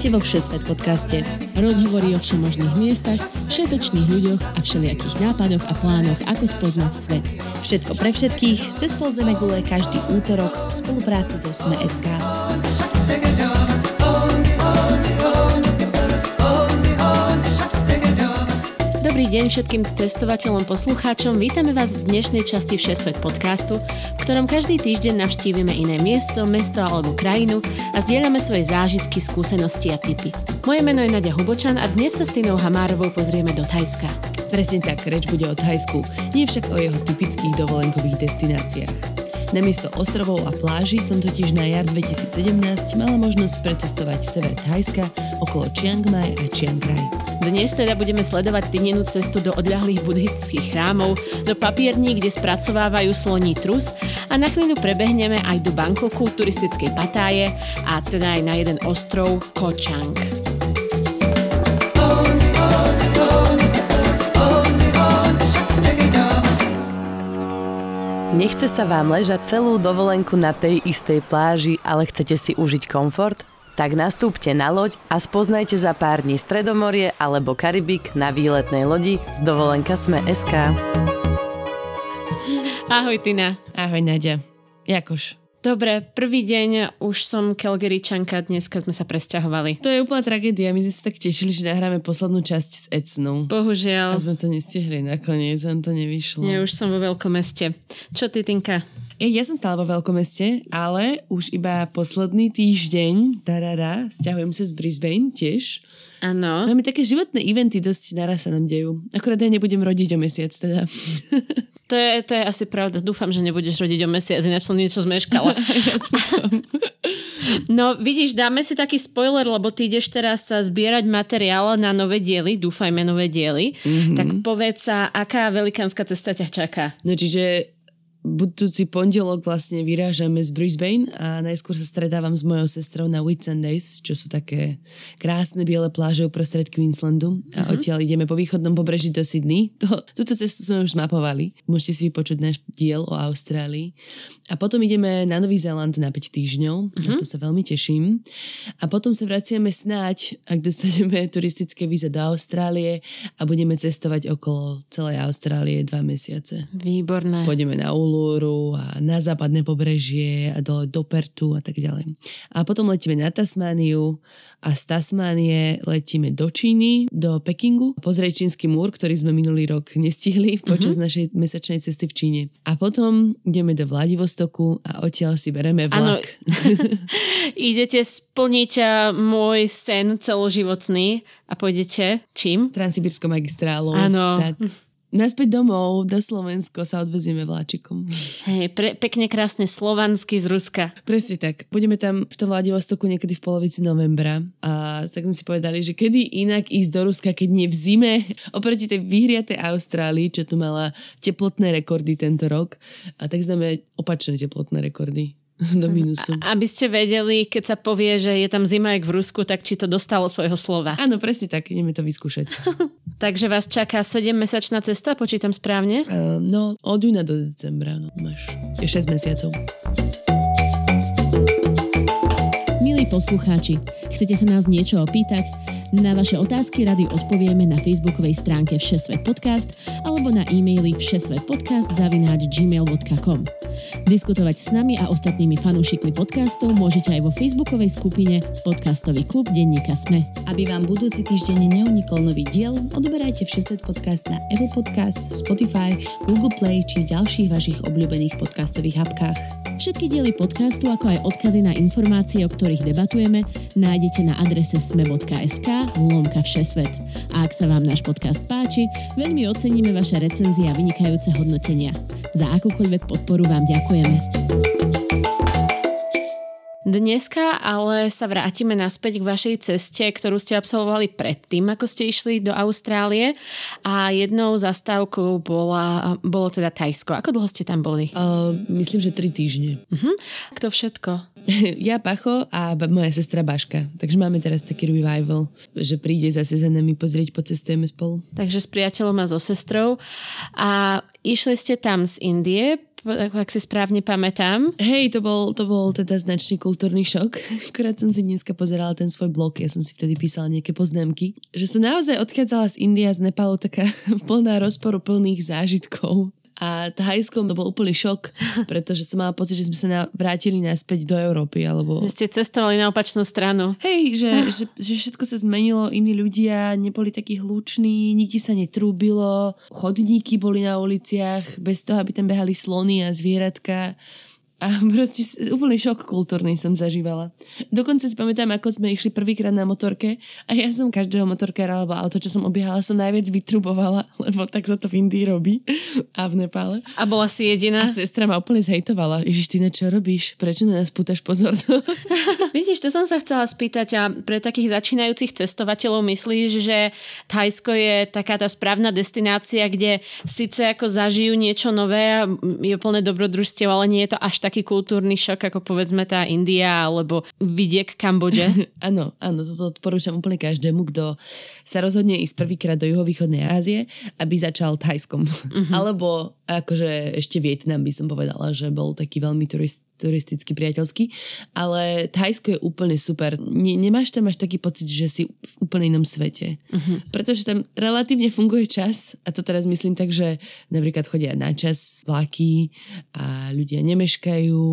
Vítajte vo Všesvet podcaste. Rozhovory o všemožných miestach, všetečných ľuďoch a všelijakých nápadoch a plánoch, ako spoznať svet. Všetko pre všetkých, cez Polzeme gule každý útorok v spolupráci so Sme.sk. Dobrý deň všetkým testovateľom poslucháčom. Vítame vás v dnešnej časti Všesvet podcastu, v ktorom každý týždeň navštívime iné miesto, mesto alebo krajinu a zdieľame svoje zážitky, skúsenosti a tipy. Moje meno je Nadia Hubočan a dnes sa s Tinou Hamárovou pozrieme do Thajska. Presne tak, reč bude o Thajsku, nie však o jeho typických dovolenkových destináciách. Namiesto ostrovov a pláží som totiž na jar 2017 mala možnosť precestovať sever Thajska okolo Chiang Mai a Chiang Rai. Dnes teda budeme sledovať týdenú cestu do odľahlých buddhistických chrámov, do papierní, kde spracovávajú sloní trus a na chvíľu prebehneme aj do Bangkoku, turistickej Patáje a teda aj na jeden ostrov Koh Chang. Nechce sa vám ležať celú dovolenku na tej istej pláži, ale chcete si užiť komfort? tak nastúpte na loď a spoznajte za pár dní Stredomorie alebo Karibik na výletnej lodi z dovolenka Sme SK. Ahoj Tina. Ahoj Nadia. Jakož? Dobre, prvý deň už som Kelgeričanka, dneska sme sa presťahovali. To je úplná tragédia, my sme sa tak tešili, že nahráme poslednú časť s Ecnou. Bohužiaľ. A sme to nestihli nakoniec, nám to nevyšlo. Ja už som vo veľkom meste. Čo ty, Tinka? Ja, ja som stále vo veľkomeste, ale už iba posledný týždeň, tarara, stiahujem sa z Brisbane tiež. Áno. Máme také životné eventy, dosť naraz sa nám dejú. Akorát ja nebudem rodiť o mesiac teda. To je, to je asi pravda. Dúfam, že nebudeš rodiť o mesiac, ináč som niečo zmeškala. no vidíš, dáme si taký spoiler, lebo ty ideš teraz zbierať materiál na nové diely, dúfajme nové diely. Mm-hmm. Tak povedz sa, aká velikánska cesta ťa čaká? No čiže budúci pondelok vlastne vyrážame z Brisbane a najskôr sa stredávam s mojou sestrou na Whitsundays, čo sú také krásne biele pláže uprostred Queenslandu a uh-huh. odtiaľ ideme po východnom pobreží do Sydney. To, túto cestu sme už zmapovali. Môžete si vypočuť náš diel o Austrálii. A potom ideme na Nový Zéland na 5 týždňov. Uh-huh. Na to sa veľmi teším. A potom sa vraciame snáď, ak dostaneme turistické víza do Austrálie a budeme cestovať okolo celej Austrálie dva mesiace. Výborné. Pôjdeme na Uluru a na západné pobrežie a dole do Pertu a tak ďalej. A potom letíme na Tasmániu a z Tasmánie letíme do Číny, do Pekingu, pozrieť čínsky múr, ktorý sme minulý rok nestihli počas mm-hmm. našej mesačnej cesty v Číne. A potom ideme do Vladivostoku a odtiaľ si bereme vlak. Idete splniť môj sen celoživotný a pôjdete čím? Transsibirskou magistrálou. Áno. Tak. Naspäť domov, do Slovensko sa odvezieme vláčikom. Hej, pre, pekne krásne slovansky z Ruska. Presne tak. Budeme tam v tom Vladivostoku niekedy v polovici novembra a tak sme si povedali, že kedy inak ísť do Ruska, keď nie v zime, oproti tej vyhriatej Austrálii, čo tu mala teplotné rekordy tento rok, a tak znamená opačné teplotné rekordy do minusu. Aby ste vedeli, keď sa povie, že je tam zima jak v Rusku, tak či to dostalo svojho slova. Áno, presne tak, ideme to vyskúšať. Takže vás čaká 7-mesačná cesta, počítam správne? Uh, no, od júna do decembra, no, máš. Je 6 mesiacov. Milí poslucháči, chcete sa nás niečo opýtať? Na vaše otázky rady odpovieme na facebookovej stránke Všesvet podcast alebo na e-maili všesvetpodcast zavináč gmail.com. Diskutovať s nami a ostatnými fanúšikmi podcastov môžete aj vo facebookovej skupine Podcastový klub Denníka Sme. Aby vám budúci týždeň neunikol nový diel, odoberajte Všesvet podcast na Apple Podcast, Spotify, Google Play či ďalších vašich obľúbených podcastových apkách. Všetky diely podcastu, ako aj odkazy na informácie, o ktorých debatujeme, nájdete na adrese sme.sk lomka všesvet. A ak sa vám náš podcast páči, veľmi oceníme vaše recenzie a vynikajúce hodnotenia. Za akúkoľvek podporu vám ďakujeme. Dneska ale sa vrátime naspäť k vašej ceste, ktorú ste absolvovali predtým, ako ste išli do Austrálie a jednou zastávkou bola, bolo teda Tajsko. Ako dlho ste tam boli? Uh, myslím, že tri týždne. Uh-huh. Kto všetko? ja, Pacho a moja sestra Baška. Takže máme teraz taký revival, že príde zase za nami pozrieť, pocestujeme spolu. Takže s priateľom a so sestrou. A išli ste tam z Indie, ak si správne pamätám. Hej, to bol, to bol teda značný kultúrny šok. Akurát som si dneska pozerala ten svoj blog, ja som si vtedy písala nejaké poznámky, že som naozaj odchádzala z India, z Nepalu taká plná rozporu plných zážitkov. A Thajskom to bol úplný šok, pretože som mala pocit, že sme sa na, vrátili naspäť do Európy. Alebo... Že ste cestovali na opačnú stranu. Hej, že, že, že všetko sa zmenilo, iní ľudia neboli takí hluční, nikdy sa netrúbilo, chodníky boli na uliciach, bez toho, aby tam behali slony a zvieratka a proste úplný šok kultúrny som zažívala. Dokonca si pamätám, ako sme išli prvýkrát na motorke a ja som každého motorkára alebo auto, čo som obiehala, som najviac vytrubovala, lebo tak sa to v Indii robí a v Nepále. A bola si jediná? A sestra ma úplne zhejtovala. Ježiš, ty na čo robíš? Prečo na nás pútaš pozornosť? Vidíš, to som sa chcela spýtať a pre takých začínajúcich cestovateľov myslíš, že Thajsko je taká tá správna destinácia, kde síce ako zažijú niečo nové a je plné dobrodružstiev, ale nie je to až tak taký kultúrny šok, ako povedzme tá India alebo vidiek Kambodže. áno, áno, toto odporúčam úplne každému, kto sa rozhodne ísť prvýkrát do juhovýchodnej Ázie, aby začal Thajskom. Uh-huh. Alebo akože ešte Vietnam by som povedala, že bol taký veľmi turist, turisticky priateľský, ale Thajsko je úplne super. Ne, nemáš tam až taký pocit, že si v úplne inom svete. Uh-huh. Pretože tam relatívne funguje čas a to teraz myslím tak, že napríklad chodia na čas vlaky a ľudia nemeškajú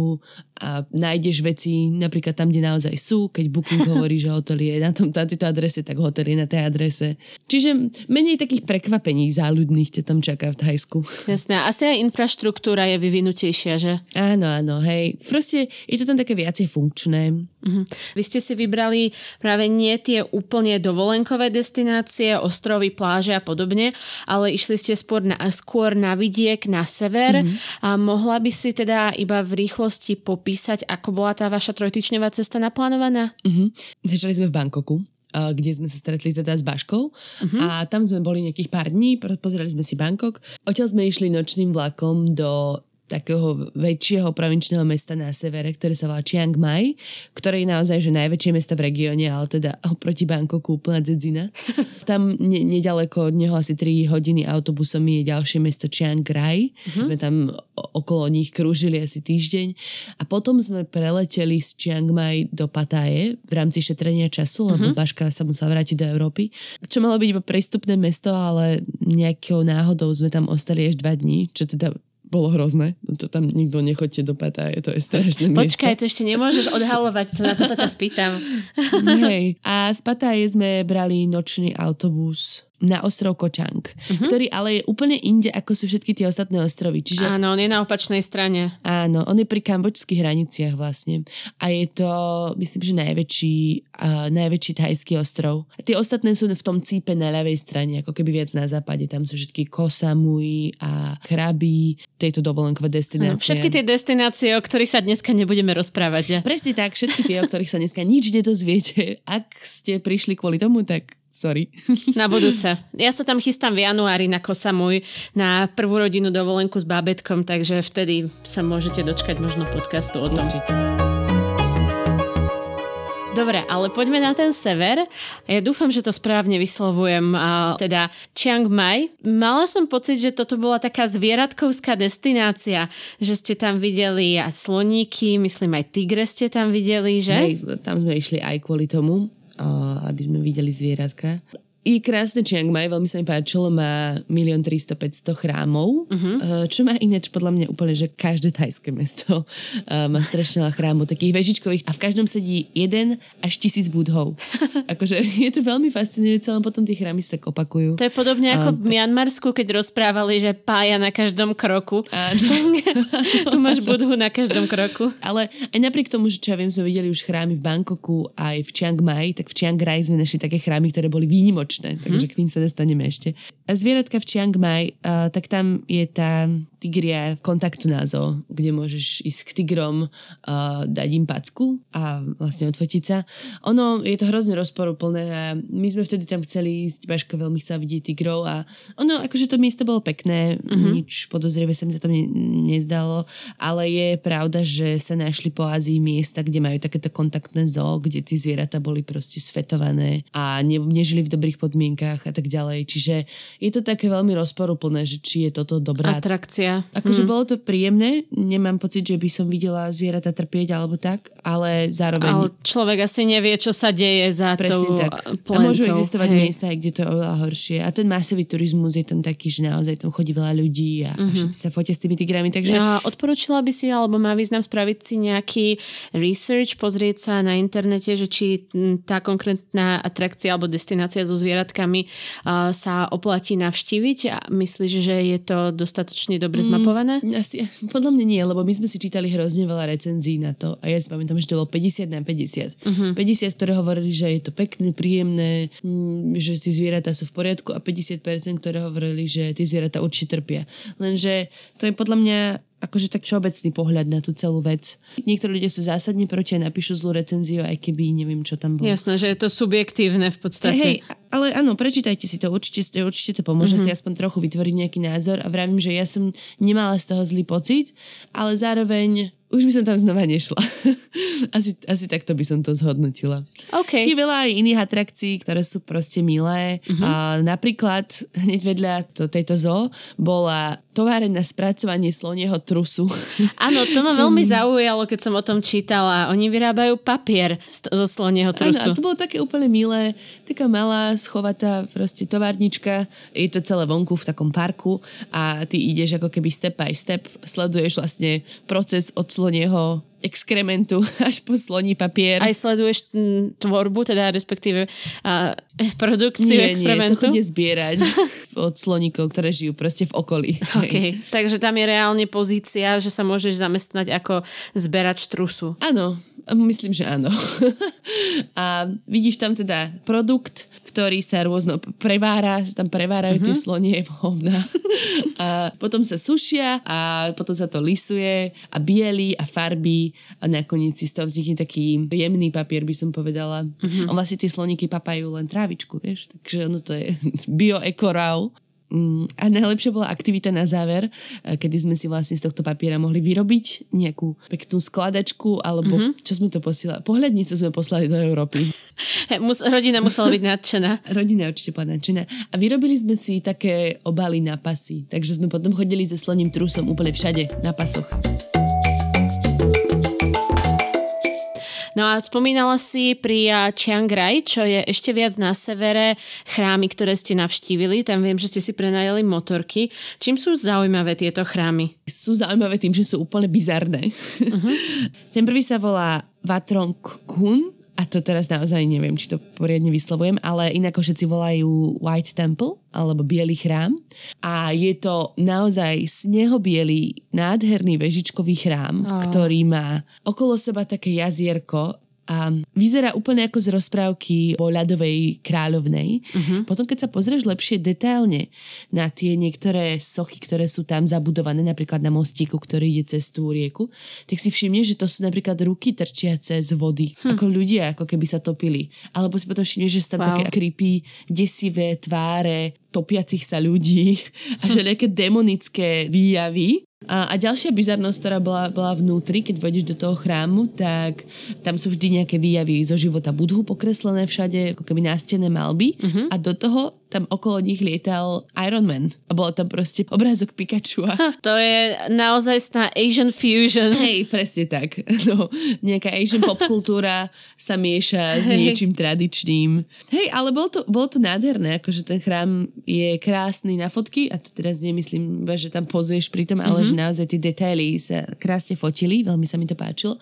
a nájdeš veci napríklad tam, kde naozaj sú, keď Booking hovorí, že hotel je na tom, tejto adrese, tak hotel je na tej adrese. Čiže menej takých prekvapení záľudných ťa tam čaká v Thajsku. Jasné, asi aj infraštruktúra je vyvinutejšia, že? Áno, áno, hej proste je to tam také viacej funkčné. Uh-huh. Vy ste si vybrali práve nie tie úplne dovolenkové destinácie, ostrovy, pláže a podobne, ale išli ste skôr na, skôr na vidiek, na sever uh-huh. a mohla by si teda iba v rýchlosti popísať, ako bola tá vaša trojtyčňová cesta naplánovaná? Uh-huh. Začali sme v Bankoku kde sme sa stretli teda s Baškou uh-huh. a tam sme boli nejakých pár dní, pozerali sme si Bangkok. Odtiaľ sme išli nočným vlakom do takého väčšieho provinčného mesta na severe, ktoré sa volá Chiang Mai, ktoré je naozaj že najväčšie mesto v regióne, ale teda oproti Bangkoku úplná dzedzina. Tam ne, nedaleko od neho asi 3 hodiny autobusom je ďalšie mesto Chiang Rai. Uh-huh. Sme tam okolo nich krúžili asi týždeň a potom sme preleteli z Chiang Mai do Pattaje v rámci šetrenia času, lebo uh-huh. Baška sa musela vrátiť do Európy. Čo malo byť iba prístupné mesto, ale nejakou náhodou sme tam ostali až dva dní, čo teda bolo hrozné. No to tam nikto nechoďte do pata, je to je strašné Počkaj, miesto. to ešte nemôžeš odhalovať, to na to sa ťa spýtam. Hej. A z Pataje sme brali nočný autobus na ostrov Kočang, uh-huh. ktorý ale je úplne inde, ako sú všetky tie ostatné ostrovy. Čiže... Áno, on je na opačnej strane. Áno, on je pri kambočských hraniciach vlastne. A je to, myslím, že najväčší, uh, najväčší thajský ostrov. A tie ostatné sú v tom cípe na ľavej strane, ako keby viac na západe. Tam sú všetky Kosamui a Krabi, tejto dovolenkové destinácie. No, všetky tie destinácie, o ktorých sa dneska nebudeme rozprávať. Že? Presne tak, všetky tie, o ktorých sa dneska nič nedozviete. Ak ste prišli kvôli tomu, tak Sorry. Na budúce. Ja sa tam chystám v januári na Kosamuj na prvú rodinu dovolenku s bábetkom, takže vtedy sa môžete dočkať možno podcastu o tom. Určite. Dobre, ale poďme na ten sever. Ja dúfam, že to správne vyslovujem. A teda Chiang Mai. Mala som pocit, že toto bola taká zvieratkovská destinácia, že ste tam videli aj sloníky, myslím aj tigre ste tam videli, že? Hej, tam sme išli aj kvôli tomu aby sme videli zvieratka. I krásne Chiang Mai, veľmi sa mi páčilo, má 1 300 500 chrámov, uh-huh. čo má ináč podľa mňa úplne, že každé thajské mesto eh, má strašne veľa chrámov, takých vežičkových a v každom sedí jeden až tisíc budhov. akože je to veľmi fascinujúce, len potom tie chrámy sa tak opakujú. To je podobne ako v Mianmarsku, keď rozprávali, že pája na každom kroku. Áno. tu máš budhu na každom kroku. Ale aj napriek tomu, že čo ja viem, sme videli už chrámy v Bangkoku aj v Chiang Mai, tak v Chiang Rai sme našli také chrámy, ktoré boli výnimočné náročné, takže mm. k ním sa dostaneme ešte. A zvieratka v Chiang Mai, uh, tak tam je tá tigria kontaktu názo, kde môžeš ísť k tigrom, uh, dať im packu a vlastne odfotiť sa. Ono, je to hrozne rozporuplné a my sme vtedy tam chceli ísť, Baška veľmi chcela vidieť tigrov a ono, akože to miesto bolo pekné, mm-hmm. nič podozrivé sa mi to tam ne, nezdalo, ale je pravda, že sa našli po Ázii miesta, kde majú takéto kontaktné zoo, kde tí zvieratá boli proste svetované a ne, nežili v dobrých dobrých podmienkách a tak ďalej. Čiže je to také veľmi rozporuplné, že či je toto dobrá... Atrakcia. Akože hmm. bolo to príjemné, nemám pocit, že by som videla zvieratá trpieť alebo tak, ale zároveň... Ale človek asi nevie, čo sa deje za tou tak. Plentou. A môžu existovať Hej. miesta, kde to je oveľa horšie. A ten masový turizmus je tam taký, že naozaj tam chodí veľa ľudí a mm-hmm. všetci sa fotia s tými tigrami. Takže... A odporúčila by si, alebo má význam spraviť si nejaký research, pozrieť sa na internete, že či tá konkrétna atrakcia alebo destinácia so zvieratkami uh, sa oplatí navštíviť a myslíš, že je to dostatočne dobre mm, zmapované? Asi, podľa mňa nie, lebo my sme si čítali hrozne veľa recenzií na to a ja si pamätám, že to bolo 50 na 50. Uh-huh. 50, ktoré hovorili, že je to pekné, príjemné, mm, že tí zvieratá sú v poriadku a 50%, ktoré hovorili, že tí zvieratá určite trpia. Lenže to je podľa mňa akože tak všeobecný pohľad na tú celú vec. Niektorí ľudia sú zásadne proti a napíšu zlú recenziu, aj keby neviem, čo tam bolo. Jasné, že je to subjektívne v podstate. Hej, ale áno, prečítajte si to, určite, určite to pomôže mm-hmm. si aspoň trochu vytvoriť nejaký názor a vravím, že ja som nemala z toho zlý pocit, ale zároveň už by som tam znova nešla. asi, asi takto by som to zhodnotila. Okay. Je veľa aj iných atrakcií, ktoré sú proste milé. Uh-huh. A napríklad hneď vedľa to, tejto zoo bola továreň na spracovanie slonieho trusu. Áno, to ma veľmi zaujalo, keď som o tom čítala. Oni vyrábajú papier zo slonieho trusu. Áno, to bolo také úplne milé. Taká malá, schovatá proste továrnička. Je to celé vonku v takom parku a ty ideš ako keby step by step. Sleduješ vlastne proces od slonieho exkrementu až po sloní papier. Aj sleduješ tvorbu, teda respektíve a, produkciu nie, experimentu? Nie, to zbierať od sloníkov, ktoré žijú proste v okolí. Okay. Takže tam je reálne pozícia, že sa môžeš zamestnať ako zberač trusu. Áno, myslím, že áno. a vidíš tam teda produkt, ktorý sa rôzno prevára, tam prevárajú uh-huh. tie mhm. slonie hovna. a potom sa sušia a potom sa to lisuje a bieli a farbí a nakoniec si z toho vznikne taký jemný papier, by som povedala. Uh-huh. On vlastne tie sloníky papajú len trávičku, vieš, takže ono to je bio-eco-raw Mm, a najlepšia bola aktivita na záver, eh, kedy sme si vlastne z tohto papiera mohli vyrobiť nejakú peknú skladačku, alebo mm-hmm. čo sme to posielali? Pohľadnicu sme poslali do Európy. Mus, rodina musela byť nadšená. rodina určite bola nadšená. A vyrobili sme si také obaly na pasy, takže sme potom chodili so sloním trusom úplne všade na pasoch. No a spomínala si pri Chiang Rai, čo je ešte viac na severe, chrámy, ktoré ste navštívili. Tam viem, že ste si prenajali motorky. Čím sú zaujímavé tieto chrámy? Sú zaujímavé tým, že sú úplne bizarné. Uh-huh. Ten prvý sa volá Vatrong Kun a to teraz naozaj neviem, či to poriadne vyslovujem, ale inak všetci volajú White Temple alebo Bielý chrám a je to naozaj snehobielý, nádherný vežičkový chrám, oh. ktorý má okolo seba také jazierko a vyzerá úplne ako z rozprávky o ľadovej kráľovnej. Uh-huh. Potom, keď sa pozrieš lepšie detailne na tie niektoré sochy, ktoré sú tam zabudované, napríklad na mostíku, ktorý ide cez tú rieku, tak si všimneš, že to sú napríklad ruky trčiace z vody, hm. ako ľudia, ako keby sa topili. Alebo si potom všimneš, že sú tam wow. také creepy, desivé tváre, topiacich sa ľudí a že nejaké demonické výjavy. A, a ďalšia bizarnosť, ktorá bola, bola vnútri, keď vojdeš do toho chrámu, tak tam sú vždy nejaké výjavy zo života budhu pokreslené všade, ako keby nástené malby. Uh-huh. A do toho tam okolo nich lietal Iron Man. A bolo tam proste obrázok Pikachu. Ha, to je naozaj sná Asian fusion. Hej, presne tak. No, nejaká Asian popkultúra sa mieša s niečím tradičným. Hej, ale bolo to, bolo to nádherné, akože ten chrám je krásny na fotky a to teraz nemyslím, že tam pozuješ pri tom, ale mm-hmm. že naozaj tie detaily sa krásne fotili, veľmi sa mi to páčilo.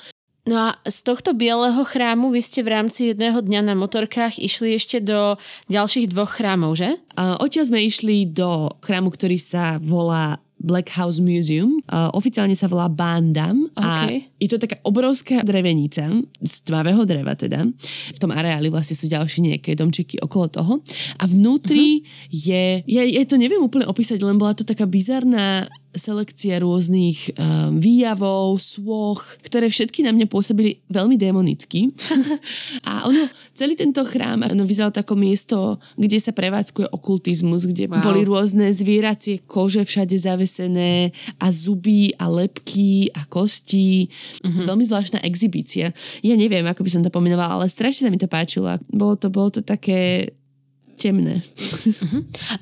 No a z tohto bieleho chrámu vy ste v rámci jedného dňa na motorkách išli ešte do ďalších dvoch chrámov, že? Odtiaľ sme išli do chrámu, ktorý sa volá Black House Museum. Uh, oficiálne sa volá Bandam okay. a je to taká obrovská drevenica z tmavého dreva teda. V tom areáli vlastne sú ďalšie nejaké domčeky okolo toho a vnútri uh-huh. je, ja, ja to neviem úplne opísať, len bola to taká bizarná selekcia rôznych um, výjavov, svoch, ktoré všetky na mňa pôsobili veľmi demonicky. a ono, celý tento chrám ono vyzeral ako miesto, kde sa prevádzkuje okultizmus, kde wow. boli rôzne zvieracie kože všade zavesené a zuby a lepky a kosti. Mm-hmm. Veľmi zvláštna exibícia. Ja neviem, ako by som to pomenovala, ale strašne sa mi to páčilo. Bolo to, bolo to také temné.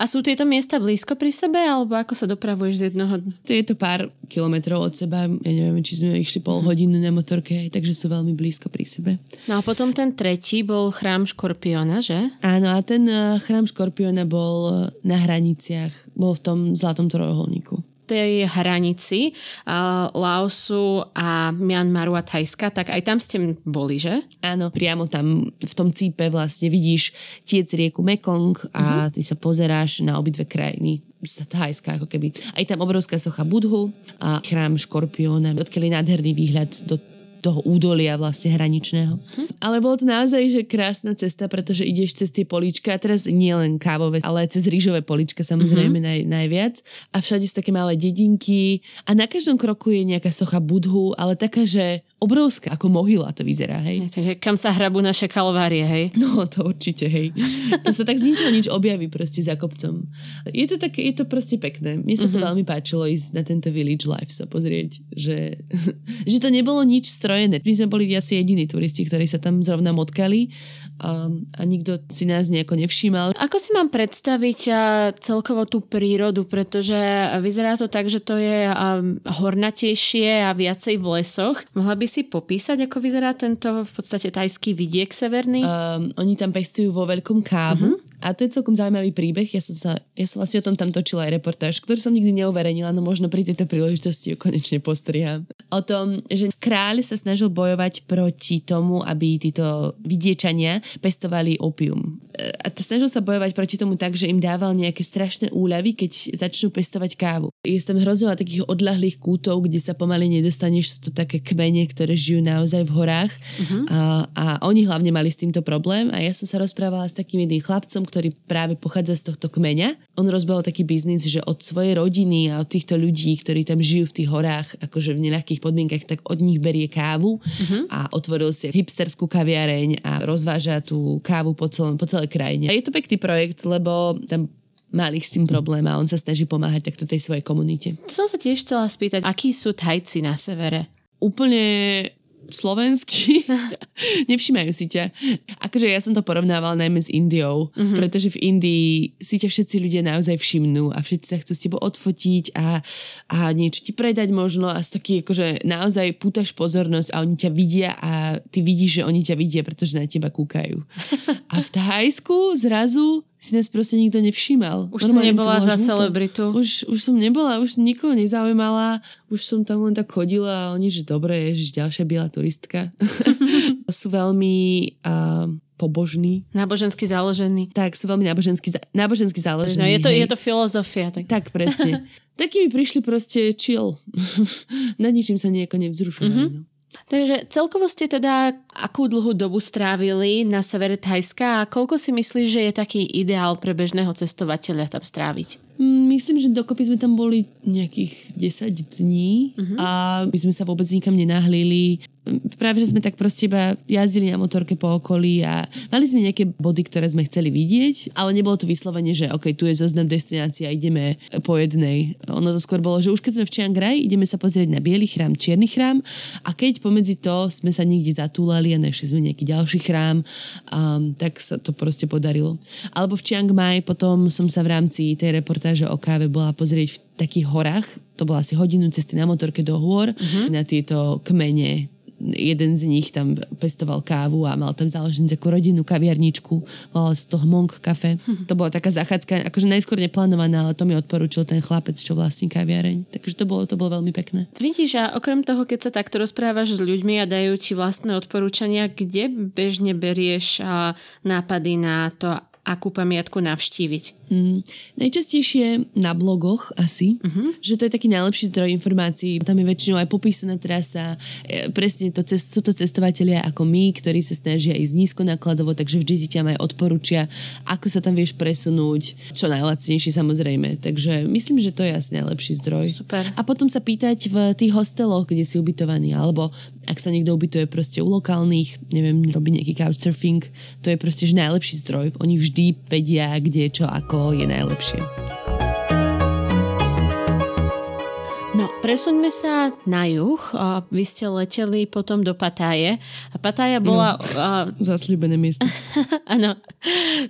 A sú tieto miesta blízko pri sebe, alebo ako sa dopravuješ z jednoho? To je to pár kilometrov od seba, ja neviem, či sme išli pol hodinu na motorke, takže sú veľmi blízko pri sebe. No a potom ten tretí bol chrám Škorpiona, že? Áno, a ten eh, chrám Škorpiona bol eh, na hraniciach, bol v tom zlatom trojuholníku tej hranici uh, Laosu a Myanmaru a Thajska, tak aj tam ste boli, že? Áno, priamo tam v tom cípe vlastne vidíš tiec rieku Mekong a uh-huh. ty sa pozeráš na obidve krajiny z Thajska ako keby. Aj tam obrovská socha Budhu a chrám Škorpióna, odkiaľ je nádherný výhľad do toho údolia vlastne hraničného. Hm. Ale bolo to naozaj že krásna cesta, pretože ideš cez tie polička, a teraz nie len kávové, ale aj cez rýžové polička samozrejme mm-hmm. naj, najviac. A všade sú také malé dedinky a na každom kroku je nejaká socha budhu, ale taká, že obrovská, ako mohyla to vyzerá, hej. Takže kam sa hrabú naše kalvárie, hej? No, to určite, hej. To sa tak z ničoho nič objaví proste za kopcom. Je to také, je to proste pekné. Mne sa to mm-hmm. veľmi páčilo ísť na tento village life sa pozrieť, že, že to nebolo nič strojené. My sme boli asi jediní turisti, ktorí sa tam zrovna motkali a, a nikto si nás nejako nevšímal. Ako si mám predstaviť celkovo tú prírodu, pretože vyzerá to tak, že to je hornatejšie a viacej v lesoch. Mohla by si popísať, ako vyzerá tento v podstate tajský vidiek severný? Um, oni tam pestujú vo veľkom kávu uh-huh. A to je celkom zaujímavý príbeh. Ja som, sa, ja som vlastne o tom tam točila aj reportáž, ktorý som nikdy neuverejnila, no možno pri tejto príležitosti ho konečne postriham. O tom, že kráľ sa snažil bojovať proti tomu, aby títo vidiečania pestovali opium. A snažil sa bojovať proti tomu tak, že im dával nejaké strašné úľavy, keď začnú pestovať kávu. Je tam hrozne takých odlahlých kútov, kde sa pomaly nedostaneš, sú to také kmene, ktoré žijú naozaj v horách uh-huh. a, a oni hlavne mali s týmto problém a ja som sa rozprávala s takým jedným chlapcom, ktorý práve pochádza z tohto kmeňa. On rozbehol taký biznis, že od svojej rodiny a od týchto ľudí, ktorí tam žijú v tých horách, akože v neľahkých podmienkach, tak od nich berie kávu uh-huh. a otvoril si hipsterskú kaviareň a rozváža tú kávu po, celom, po celej krajine. A je to pekný projekt, lebo tam mali s tým problém a on sa snaží pomáhať takto tej svojej komunite. Som sa tiež chcela spýtať, akí sú Thajci na severe? úplne slovenský. Nevšimajú si ťa. Akože ja som to porovnávala najmä s Indiou, mm-hmm. pretože v Indii si ťa všetci ľudia naozaj všimnú a všetci sa chcú s tebou odfotiť a, a niečo ti predať možno a sú taký, akože naozaj pútaš pozornosť a oni ťa vidia a ty vidíš, že oni ťa vidia, pretože na teba kúkajú. A v Thajsku zrazu si nás proste nikto nevšímal. Už Normálne si nebola za celebritu? Už, už som nebola, už nikoho nezaujímala, už som tam len tak chodila a oni, že dobre, ježiš, ďalšia biela turistka. sú veľmi uh, pobožní. Nábožensky založení. Tak, sú veľmi nábožensky, nábožensky založení. No, je, to, je to filozofia. Tak, tak presne. Takí mi prišli proste chill. Na ničím sa nejako nevzrušovali. Mm-hmm. No. Takže celkovo ste teda akú dlhú dobu strávili na severe Thajska a koľko si myslíš, že je taký ideál pre bežného cestovateľa tam stráviť? Mm, myslím, že dokopy sme tam boli nejakých 10 dní uh-huh. a my sme sa vôbec nikam nenahlili práve, že sme tak proste iba jazdili na motorke po okolí a mali sme nejaké body, ktoré sme chceli vidieť, ale nebolo to vyslovene, že OK, tu je zoznam destinácia, ideme po jednej. Ono to skôr bolo, že už keď sme v Chiang Rai, ideme sa pozrieť na biely chrám, čierny chrám a keď pomedzi to sme sa niekde zatúlali a našli sme nejaký ďalší chrám, um, tak sa to proste podarilo. Alebo v Chiang Mai potom som sa v rámci tej reportáže o káve bola pozrieť v takých horách, to bola asi hodinu cesty na motorke do hôr, uh-huh. na tieto kmene jeden z nich tam pestoval kávu a mal tam založenú takú rodinnú kaviarničku, volala sa to Hmong Cafe. Hm. To bola taká zachádzka, akože najskôr neplánovaná, ale to mi odporúčil ten chlapec, čo vlastní kaviareň. Takže to bolo, to bolo veľmi pekné. Vidíš, a okrem toho, keď sa takto rozprávaš s ľuďmi a dajú ti vlastné odporúčania, kde bežne berieš nápady na to, akú pamiatku navštíviť? Mm, najčastejšie na blogoch asi, uh-huh. že to je taký najlepší zdroj informácií. Tam je väčšinou aj popísaná trasa, e, presne to sú to cestovatelia ako my, ktorí sa snažia ísť nízko nákladovo, takže vždy ti tam aj odporúčia, ako sa tam vieš presunúť, čo najlacnejšie samozrejme. Takže myslím, že to je asi najlepší zdroj. Super. A potom sa pýtať v tých hosteloch, kde si ubytovaný, alebo ak sa niekto ubytuje proste u lokálnych, neviem, robí nejaký couchsurfing, to je proste že najlepší zdroj. Oni vždy vedia, kde, čo, ako je najlepšie. No presuňme sa na juh. A vy ste leteli potom do Patáje. A Patája bola... No, a... Zasľúbené miesto. Áno.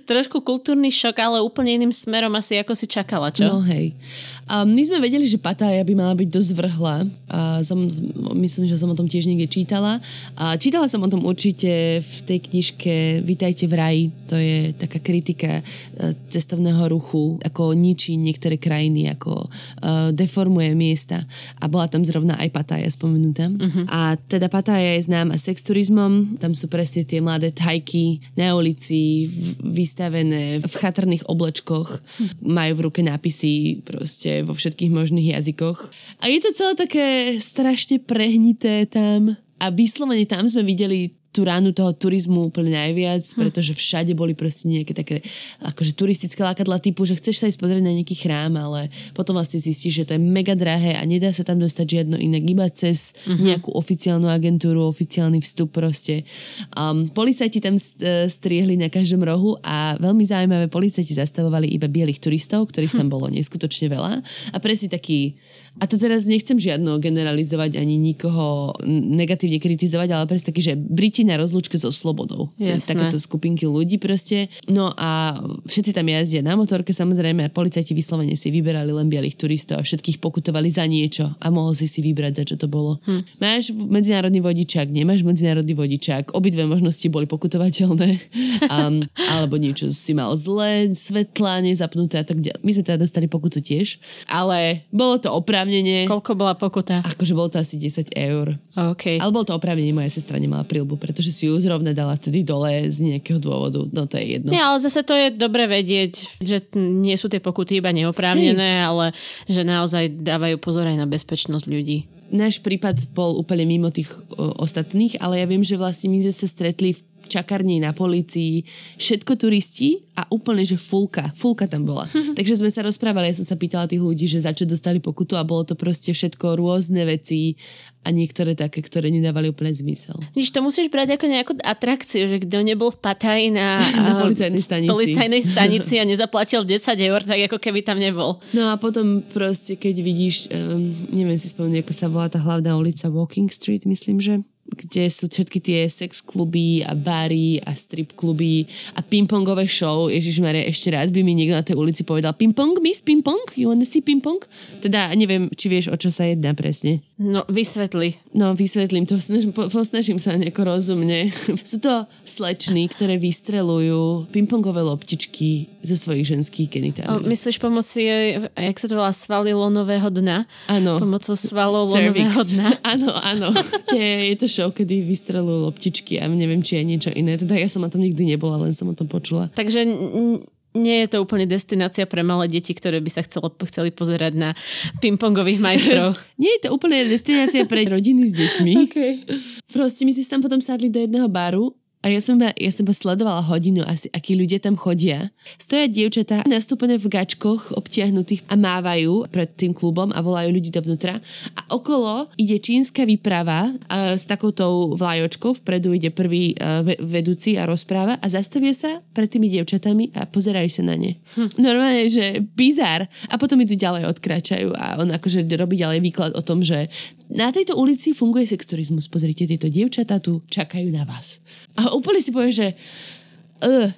Trošku kultúrny šok, ale úplne iným smerom asi ako si čakala, čo? No hej. A my sme vedeli, že Patája by mala byť dosť vrhla. A som, myslím, že som o tom tiež niekde čítala. A čítala som o tom určite v tej knižke Vítajte v raji. To je taká kritika e, cestovného ruchu, ako ničí niektoré krajiny, ako uh, deformuje miesta a bola tam zrovna aj Patája spomenutá. Uh-huh. A teda Patája je známa sexturizmom, tam sú presne tie mladé tajky na ulici, vystavené v chatrných oblečkoch, uh-huh. majú v ruke nápisy proste vo všetkých možných jazykoch. A je to celé také strašne prehnité tam a vyslovene tam sme videli tú ránu toho turizmu úplne najviac, hm. pretože všade boli proste nejaké také akože turistické lákadla typu, že chceš sa ísť pozrieť na nejaký chrám, ale potom vlastne zistíš, že to je mega drahé a nedá sa tam dostať žiadno inak, iba cez uh-huh. nejakú oficiálnu agentúru, oficiálny vstup proste. Um, policajti tam striehli na každom rohu a veľmi zaujímavé policajti zastavovali iba bielých turistov, ktorých tam hm. bolo neskutočne veľa a presne taký a to teraz nechcem žiadno generalizovať ani nikoho negatívne kritizovať, ale presne taký, že Briti na rozlúčke so slobodou. Takéto skupinky ľudí proste. No a všetci tam jazdia na motorke samozrejme a policajti vyslovene si vyberali len bielých turistov a všetkých pokutovali za niečo a mohol si si vybrať, za čo to bolo. Hm. Máš medzinárodný vodičák, nemáš medzinárodný vodičák, obidve možnosti boli pokutovateľné. Um, alebo niečo si mal zle, svetla nezapnuté a tak ďalej. My sme teda dostali pokutu tiež, ale bolo to oprávnenie. Koľko bola pokuta? Akože bolo to asi 10 eur. Okay. Ale bolo to oprávnenie, moja sestra nemala prílbu, pretože si ju zrovna dala vtedy dole z nejakého dôvodu. No to je jedno. Nie, ale zase to je dobre vedieť, že nie sú tie pokuty iba neoprávnené, Hej. ale že naozaj dávajú pozor aj na bezpečnosť ľudí náš prípad bol úplne mimo tých o, ostatných, ale ja viem, že vlastne my sme sa stretli v čakarní na policii, všetko turisti a úplne, že fulka, fulka tam bola. Takže sme sa rozprávali, ja som sa pýtala tých ľudí, že za čo dostali pokutu a bolo to proste všetko rôzne veci a niektoré také, ktoré nedávali úplne zmysel. Víš, to musíš brať ako nejakú atrakciu, že kto nebol v Pataji na, na policajnej stanici. policajnej stanici a nezaplatil 10 eur, tak ako keby tam nebol. No a potom proste, keď vidíš, um, neviem si spomenúť, ako sa volá tá hlavná ulica Walking Street, myslím, že kde sú všetky tie sex kluby a bary a strip kluby a pingpongové show. Ježiš Maria, ešte raz by mi niekto na tej ulici povedal pingpong, miss pingpong? You wanna see pingpong? Teda neviem, či vieš, o čo sa jedná presne. No, vysvetli. No, vysvetlím to. Po, posnažím sa nejako rozumne. sú to slečny, ktoré vystrelujú pingpongové loptičky zo svojich ženských genitálií. myslíš pomoci, jak sa to volá, svaly lonového dna? Áno. Pomocou svalov lonového dna? Áno, áno. je, je to show, kedy vystrelujú loptičky a neviem, či je niečo iné. Teda ja som na tom nikdy nebola, len som o tom počula. Takže nie je to úplne destinácia pre malé deti, ktoré by sa chcelo, chceli pozerať na pingpongových majstrov. nie je to úplne destinácia pre rodiny s deťmi. Okay. Proste my si tam potom sadli do jedného baru a ja som, ja som sledovala hodinu asi, akí ľudia tam chodia. Stoja dievčatá nastúpené v gačkoch obtiahnutých a mávajú pred tým klubom a volajú ľudí dovnútra. A okolo ide čínska výprava a s takoutou vlajočkou. Vpredu ide prvý uh, vedúci a rozpráva a zastavia sa pred tými dievčatami a pozerajú sa na ne. Hm. Normálne, že bizar. A potom idú ďalej, odkráčajú a on akože robí ďalej výklad o tom, že na tejto ulici funguje sexturizmus. Pozrite, tieto dievčatá tu čakajú na vás. A úplne si povie, že uh,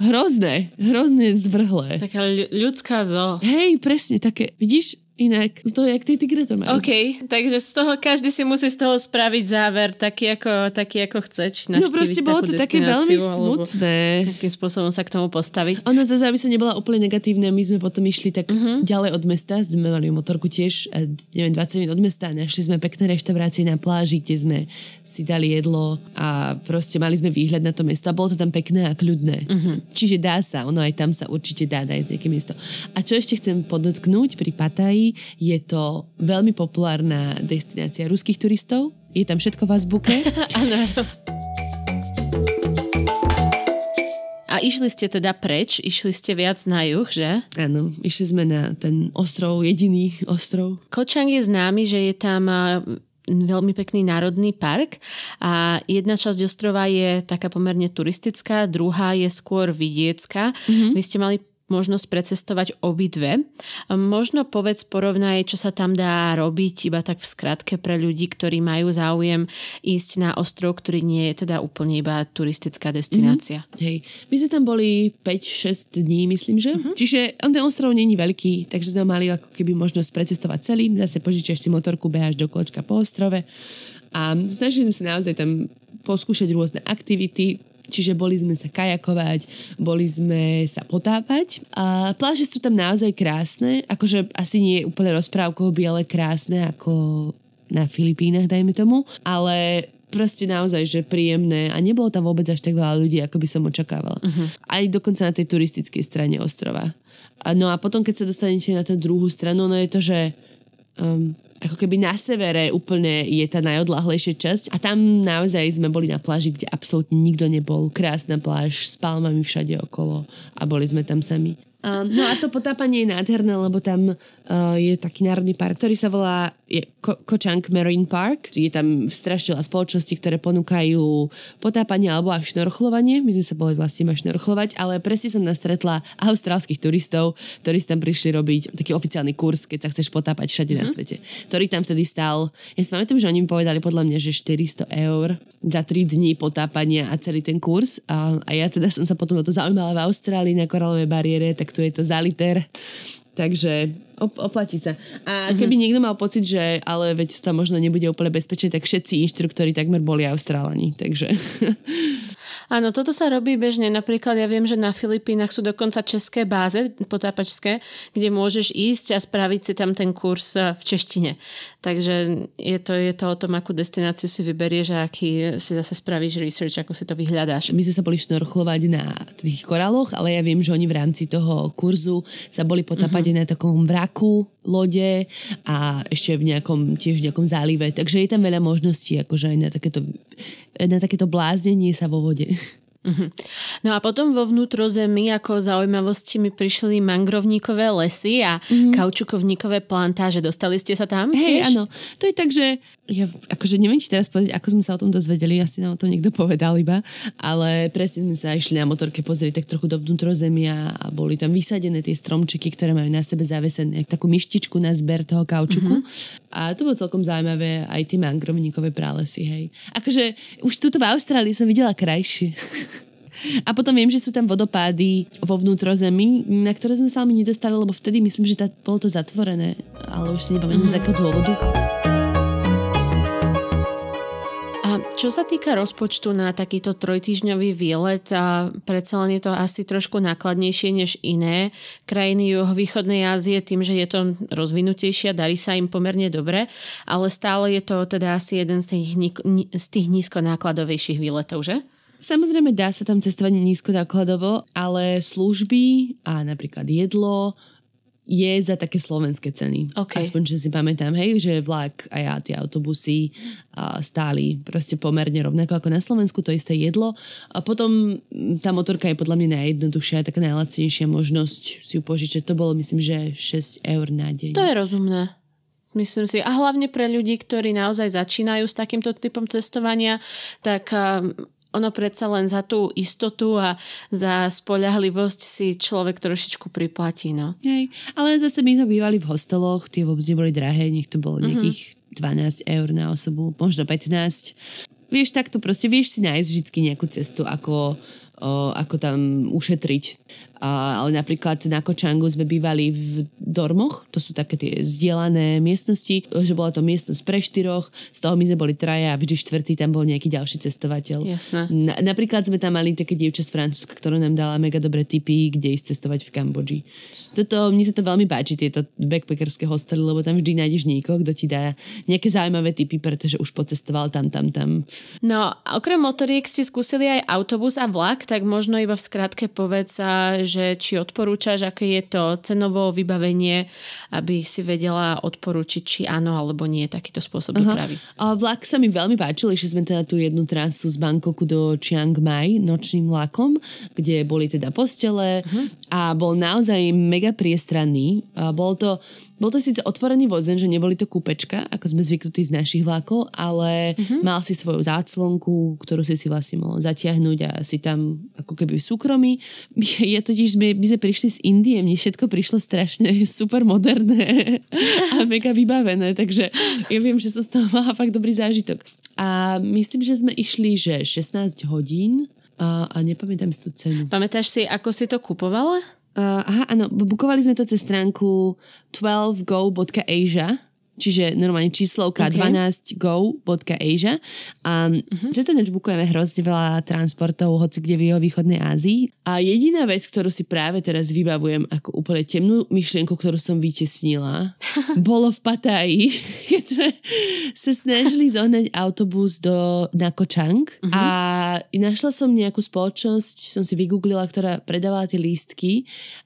hrozné, hrozné zvrhlé. Taká ľudská zo. Hej, presne, také, vidíš, Inak, to je jak tí tigre to majú. OK, takže z toho, každý si musí z toho spraviť záver taký ako, taký ako chce. No proste bolo to také veľmi smutné. Akým spôsobom sa k tomu postaviť. Ono zase, aby sa nebola úplne negatívne, my sme potom išli tak uh-huh. ďalej od mesta, sme mali motorku tiež, neviem, 20 minút od mesta, našli sme pekné reštaurácie na pláži, kde sme si dali jedlo a proste mali sme výhľad na to mesto bolo to tam pekné a kľudné. Uh-huh. Čiže dá sa, ono aj tam sa určite dá nájsť nejaké miesto. A čo ešte chcem podotknúť pri Pataji, je to veľmi populárna destinácia ruských turistov. Je tam všetko v azbuke. Áno, A išli ste teda preč, išli ste viac na juh, že? Áno, išli sme na ten ostrov, jediný ostrov. Kočang je známy, že je tam veľmi pekný národný park a jedna časť ostrova je taká pomerne turistická, druhá je skôr vidiecká. Mm-hmm. Vy ste mali možnosť precestovať obidve. Možno povedz, porovnaj, čo sa tam dá robiť, iba tak v skratke pre ľudí, ktorí majú záujem ísť na ostrov, ktorý nie je teda úplne iba turistická destinácia. Mm-hmm. Hej, my sme tam boli 5-6 dní, myslím, že? Mm-hmm. Čiže on ten ostrov není veľký, takže sme mali ako keby možnosť precestovať celý, zase požičiaš si motorku, beháš do kolečka po ostrove a snažili sme sa naozaj tam poskúšať rôzne aktivity, Čiže boli sme sa kajakovať, boli sme sa potápať a pláže sú tam naozaj krásne, akože asi nie je úplne rozprávkovo biele krásne ako na Filipínach, dajme tomu, ale proste naozaj, že príjemné a nebolo tam vôbec až tak veľa ľudí, ako by som očakávala. Uh-huh. Aj dokonca na tej turistickej strane ostrova. A no a potom, keď sa dostanete na tú druhú stranu, no je to, že um, ako keby na severe úplne je tá najodlahlejšia časť a tam naozaj sme boli na pláži, kde absolútne nikto nebol. Krásna pláž s palmami všade okolo a boli sme tam sami. Um, no a to potápanie je nádherné, lebo tam uh, je taký národný park, ktorý sa volá je Ko- Kochang Marine Park. Je tam strašne veľa spoločností, ktoré ponúkajú potápanie alebo až šnorchlovanie. My sme sa boli vlastne až šnorchlovať, ale presne som nastretla austrálskych turistov, ktorí si tam prišli robiť taký oficiálny kurz, keď sa chceš potápať všade mm-hmm. na mhm. svete. Ktorý tam vtedy stal. Ja si pamätám, že oni mi povedali podľa mňa, že 400 eur za 3 dní potápania a celý ten kurz. A, a ja teda som sa potom o to zaujímala v Austrálii na koralovej bariére, tak tu je to za liter. Takže op- oplatí sa. A mhm. keby mm-hmm. niekto mal pocit, že ale veď to možno nebude úplne bezpečné, tak všetci inštruktori takmer boli Austrálani. Takže... Áno, toto sa robí bežne. Napríklad ja viem, že na Filipínach sú dokonca české báze potápačské, kde môžeš ísť a spraviť si tam ten kurz eh, v češtine. Takže je to, je to o tom, akú destináciu si vyberieš a aký si zase spravíš research, ako si to vyhľadáš. My sme sa boli šnorchlovať na tých koráloch, ale ja viem, že oni v rámci toho kurzu sa boli potápať mm-hmm. na takom vraku lode a ešte v nejakom, tiež v nejakom zálive. Takže je tam veľa možností, akože aj na takéto, na takéto bláznenie sa vo vode. Uh-huh. No a potom vo vnútrozemí ako zaujímavosti mi prišli mangrovníkové lesy a uh-huh. kaučukovníkové plantáže. Dostali ste sa tam? Hej, áno. To je tak, že ja akože neviem ti teraz povedať, ako sme sa o tom dozvedeli, asi nám to niekto povedal iba, ale presne sme sa išli na motorke pozrieť tak trochu do vnútrozemia a boli tam vysadené tie stromčiky, ktoré majú na sebe zavesené takú myštičku na zber toho kaučuku. Uh-huh. A to bolo celkom zaujímavé, aj tie mangrovníkové pralesy, hej. Akože už tuto v Austrálii som videla krajšie. A potom viem, že sú tam vodopády vo vnútrozemí, na ktoré sme sa mi nedostali, lebo vtedy myslím, že tá, bolo to zatvorené, ale už si nepamätám mm-hmm. z akého dôvodu. Čo sa týka rozpočtu na takýto trojtýždňový výlet, a predsa len je to asi trošku nákladnejšie než iné krajiny juhovýchodnej Ázie tým, že je to rozvinutejšie a darí sa im pomerne dobre, ale stále je to teda asi jeden z tých, z tých nízkonákladovejších výletov, že? Samozrejme dá sa tam cestovať nízkonákladovo, ale služby a napríklad jedlo, je za také slovenské ceny. Okay. Aspoň, čo si pamätám, hej, že vlak a ja tie autobusy a stáli proste pomerne rovnako ako na Slovensku, to isté jedlo. A potom tá motorka je podľa mňa najjednoduchšia, taká najlacnejšia možnosť si ju požičať. To bolo, myslím, že 6 eur na deň. To je rozumné. Myslím si. A hlavne pre ľudí, ktorí naozaj začínajú s takýmto typom cestovania, tak ono predsa len za tú istotu a za spoľahlivosť si človek trošičku priplatí. No. Hej, ale zase my sme bývali v hosteloch, tie vôbec neboli drahé, nech to bolo mhm. nejakých mm-hmm. 12 eur na osobu, možno 15. Vieš, takto proste vieš si nájsť vždy nejakú cestu, ako o, ako tam ušetriť. Ale napríklad na Kočangu sme bývali v dormoch, to sú také tie zdieľané miestnosti, že bola to miestnosť pre štyroch, z toho my sme boli traja a vždy štvrtý tam bol nejaký ďalší cestovateľ. Jasné. Na, napríklad sme tam mali také dievča z Francúzska, ktorá nám dala mega dobré tipy, kde ísť cestovať v Kambodži. Toto, mne sa to veľmi páči, tieto backpackerské hostely, lebo tam vždy nájdeš niekoho, kto ti dá nejaké zaujímavé tipy, pretože už pocestoval tam, tam, tam. No, okrem motoriek ste skúsili aj autobus a vlak, tak možno iba v skratke povedz, že či odporúčaš, aké je to cenovo vybavenie, aby si vedela odporučiť, či áno alebo nie takýto spôsob dopravy. A vlak sa mi veľmi páčil, išli sme teda tú jednu trasu z Bangkoku do Chiang Mai nočným vlakom, kde boli teda postele uh-huh. a bol naozaj mega priestranný. A bol to bol to síce otvorený vozen, že neboli to kúpečka, ako sme zvyknutí z našich vlakov, ale mm-hmm. mal si svoju záclonku, ktorú si si vlastne mohol zatiahnuť a si tam ako keby v súkromí. Je totiž, my, my sme prišli z Indie, mne všetko prišlo strašne super moderné a mega vybavené, takže ja viem, že som z toho mala fakt dobrý zážitok. A myslím, že sme išli, že 16 hodín a, a nepamätám si tú cenu. Pamätáš si, ako si to kupovala? Uh, aha, áno, bukovali sme to cez stránku 12go.asia čiže normálne číslovka okay. 12go.asia a uh-huh. cez to bukujeme hrozne veľa transportov hoci kde v jeho východnej Ázii a jediná vec, ktorú si práve teraz vybavujem ako úplne temnú myšlienku, ktorú som vytesnila, bolo v Pataji, keď sme sa snažili zohnať autobus do Nakočang uh-huh. a našla som nejakú spoločnosť, som si vygooglila, ktorá predávala tie lístky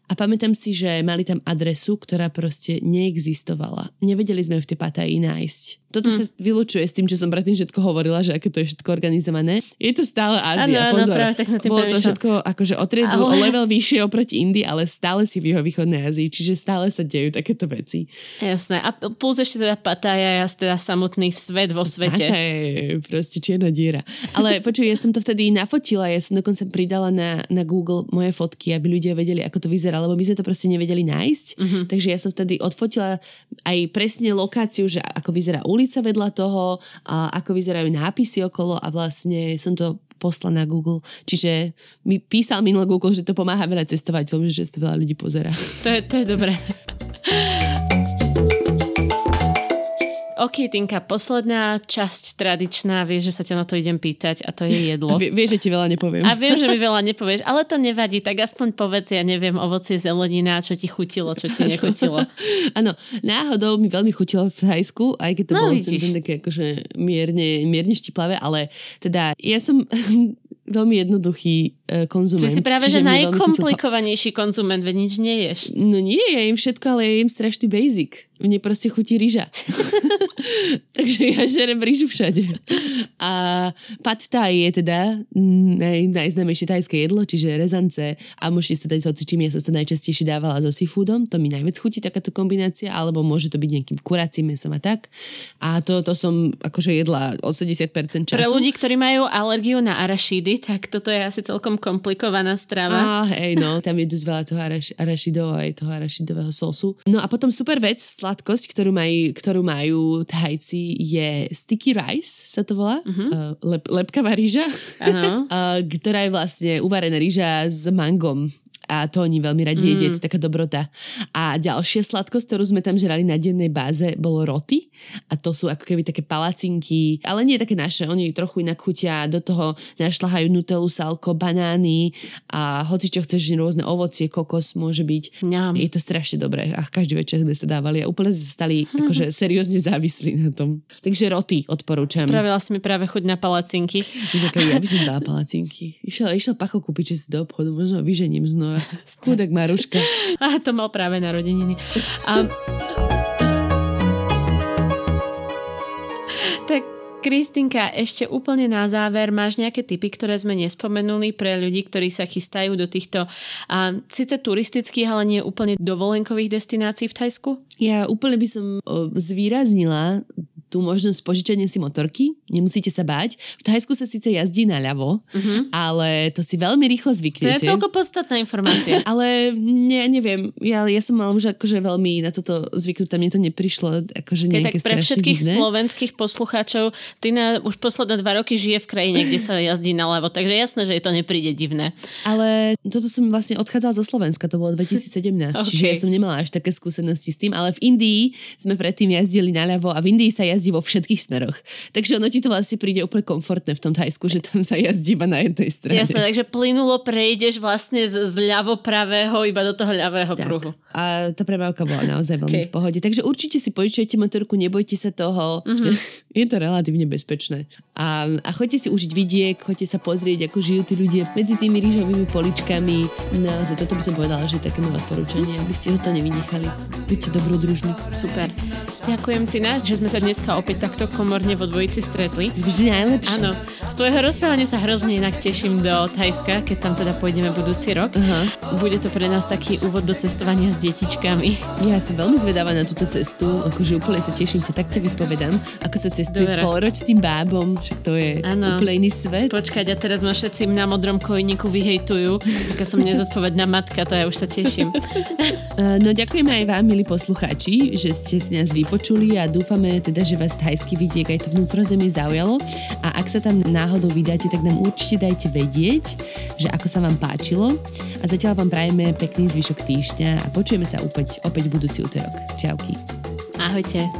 a pamätám si, že mali tam adresu, ktorá proste neexistovala. Nevedeli sme v tej Pataji nájsť. Toto mm. sa vylučuje s tým, čo som predtým všetko hovorila, že aké to je všetko organizované. Je to stále Ázia, ano, pozor. Ano, práve, tak na Bolo to všetko akože o triedu, o level vyššie oproti Indii, ale stále si v jeho východnej Ázii, čiže stále sa dejú takéto veci. Jasné. A plus ešte teda Patája, teda samotný svet vo svete. Patája proste čierna diera. Ale počuj, ja som to vtedy nafotila, ja som dokonca pridala na, na Google moje fotky, aby ľudia vedeli, ako to vyzerá, lebo my sme to proste nevedeli nájsť. Uh-huh. Takže ja som vtedy odfotila aj presne lokáciu, že ako vyzerá ulica vedľa toho, a ako vyzerajú nápisy okolo a vlastne som to posla na Google. Čiže mi písal minulý Google, že to pomáha veľa cestovateľom, že to veľa ľudí pozera. To je, to je dobré. OK, Tinka, posledná časť tradičná, vieš, že sa ťa na to idem pýtať a to je jedlo. Vie, vieš, že ti veľa nepoviem. A viem, že mi veľa nepovieš, ale to nevadí, tak aspoň povedz, ja neviem, ovocie, zelenina, čo ti chutilo, čo ti nechutilo. Áno, náhodou mi veľmi chutilo v Thajsku, aj keď to no, bolo sem také akože mierne, mierne štiplavé, ale teda ja som veľmi jednoduchý uh, konzument. Ty si práve, že najkomplikovanejší konzument, veď nič neješ. No nie, ja jem všetko, ale ja jem strašný basic. Mne proste chutí rýža. Takže ja žerem rýžu všade. A pad thai je teda naj, najznámejšie tajské jedlo, čiže rezance a môžete sa dať s čím ja som sa najčastejšie dávala so seafoodom, to mi najviac chutí takáto kombinácia, alebo môže to byť nejakým kuracím mesom a tak. A to, to som akože jedla 80% času. Pre ľudí, ktorí majú alergiu na arašidy, tak toto je asi celkom komplikovaná strava. Á, hej, no, tam je dosť veľa toho araš, arašidov aj toho arašidového sosu. No a potom super vec, sladkosť, ktorú, maj, ktorú majú Thajci, je sticky rice, sa to volá. Uh-huh. Uh, lep, lepkavá rýža, uh-huh. uh, ktorá je vlastne uvarená rýža s mangom a to oni veľmi radi mm. jedia, to je taká dobrota. A ďalšia sladkosť, ktorú sme tam žrali na dennej báze, bolo roty a to sú ako keby také palacinky, ale nie také naše, oni trochu inak chutia, do toho našľahajú nutelu, salko, banány a hoci čo chceš, rôzne ovocie, kokos môže byť. Ňam. Je to strašne dobré a každý večer sme sa dávali a úplne stali akože seriózne závislí na tom. Takže roty odporúčam. Spravila si mi práve chuť na palacinky. Ja by som dala palacinky. Išiel, išiel Pacho kúpiť si do obchodu, možno vyžením znova. Skúdek Maruška. A to mal práve narodeniny. A... Kristinka, ešte úplne na záver, máš nejaké typy, ktoré sme nespomenuli pre ľudí, ktorí sa chystajú do týchto a, síce turistických, ale nie úplne dovolenkových destinácií v Thajsku? Ja úplne by som zvýraznila tú možnosť požičania si motorky, nemusíte sa báť. V Thajsku sa síce jazdí naľavo, uh-huh. ale to si veľmi rýchlo zvyknete. To je celko podstatná informácia. ale ne, neviem, ja, ja som mal už akože veľmi na toto zvyknutá, mne to neprišlo akože nejaké tak pre všetkých divné. slovenských poslucháčov, Tina už posledné dva roky žije v krajine, kde sa jazdí naľavo, takže jasné, že jej to nepríde divné. Ale toto som vlastne odchádzala zo Slovenska, to bolo 2017, okay. čiže ja som nemala až také skúsenosti s tým, ale v Indii sme predtým jazdili naľavo a v Indii sa jazdí jazdí vo všetkých smeroch. Takže ono ti to vlastne príde úplne komfortné v tom Thajsku, že tam sa jazdí iba na jednej strane. Jasne, takže plynulo prejdeš vlastne z, z ľavo pravého iba do toho ľavého tak. pruhu. A tá premávka bola naozaj veľmi okay. v pohode. Takže určite si požičajte motorku, nebojte sa toho. Mm-hmm. Je to relatívne bezpečné. A, a choďte si užiť vidiek, choďte sa pozrieť, ako žijú tí ľudia medzi tými rýžovými poličkami. Naozaj toto by som povedala, že je také nové odporúčanie, aby ste to nevynechali. Buďte dobrodružní. Super. Ďakujem Tina, že sme sa dneska opäť takto komorne vo dvojici stretli. Vždy najlepšie. Áno, z tvojho rozprávania sa hrozne inak teším do Thajska, keď tam teda pôjdeme budúci rok. Uh-huh. Bude to pre nás taký úvod do cestovania s detičkami. Ja som veľmi zvedavá na túto cestu, akože úplne sa teším, ťa takto vyspovedám, ako sa cestuje Dobre. s polročným bábom, však to je ano. úplne iný svet. Počkať, a teraz ma všetci na modrom kojníku vyhejtujú, aká som nezodpovedná matka, to ja už sa teším. no ďakujeme aj vám, milí poslucháči, že ste si nás vypočuli a dúfame teda, že vás thajský vidiek aj to vnútrozemie zaujalo a ak sa tam náhodou vydáte, tak nám určite dajte vedieť, že ako sa vám páčilo a zatiaľ vám prajeme pekný zvyšok týždňa a počujeme sa opäť, opäť budúci útorok. Čauky. Ahojte.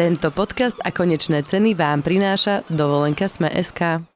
Tento podcast a konečné ceny vám prináša dovolenka Sme.sk.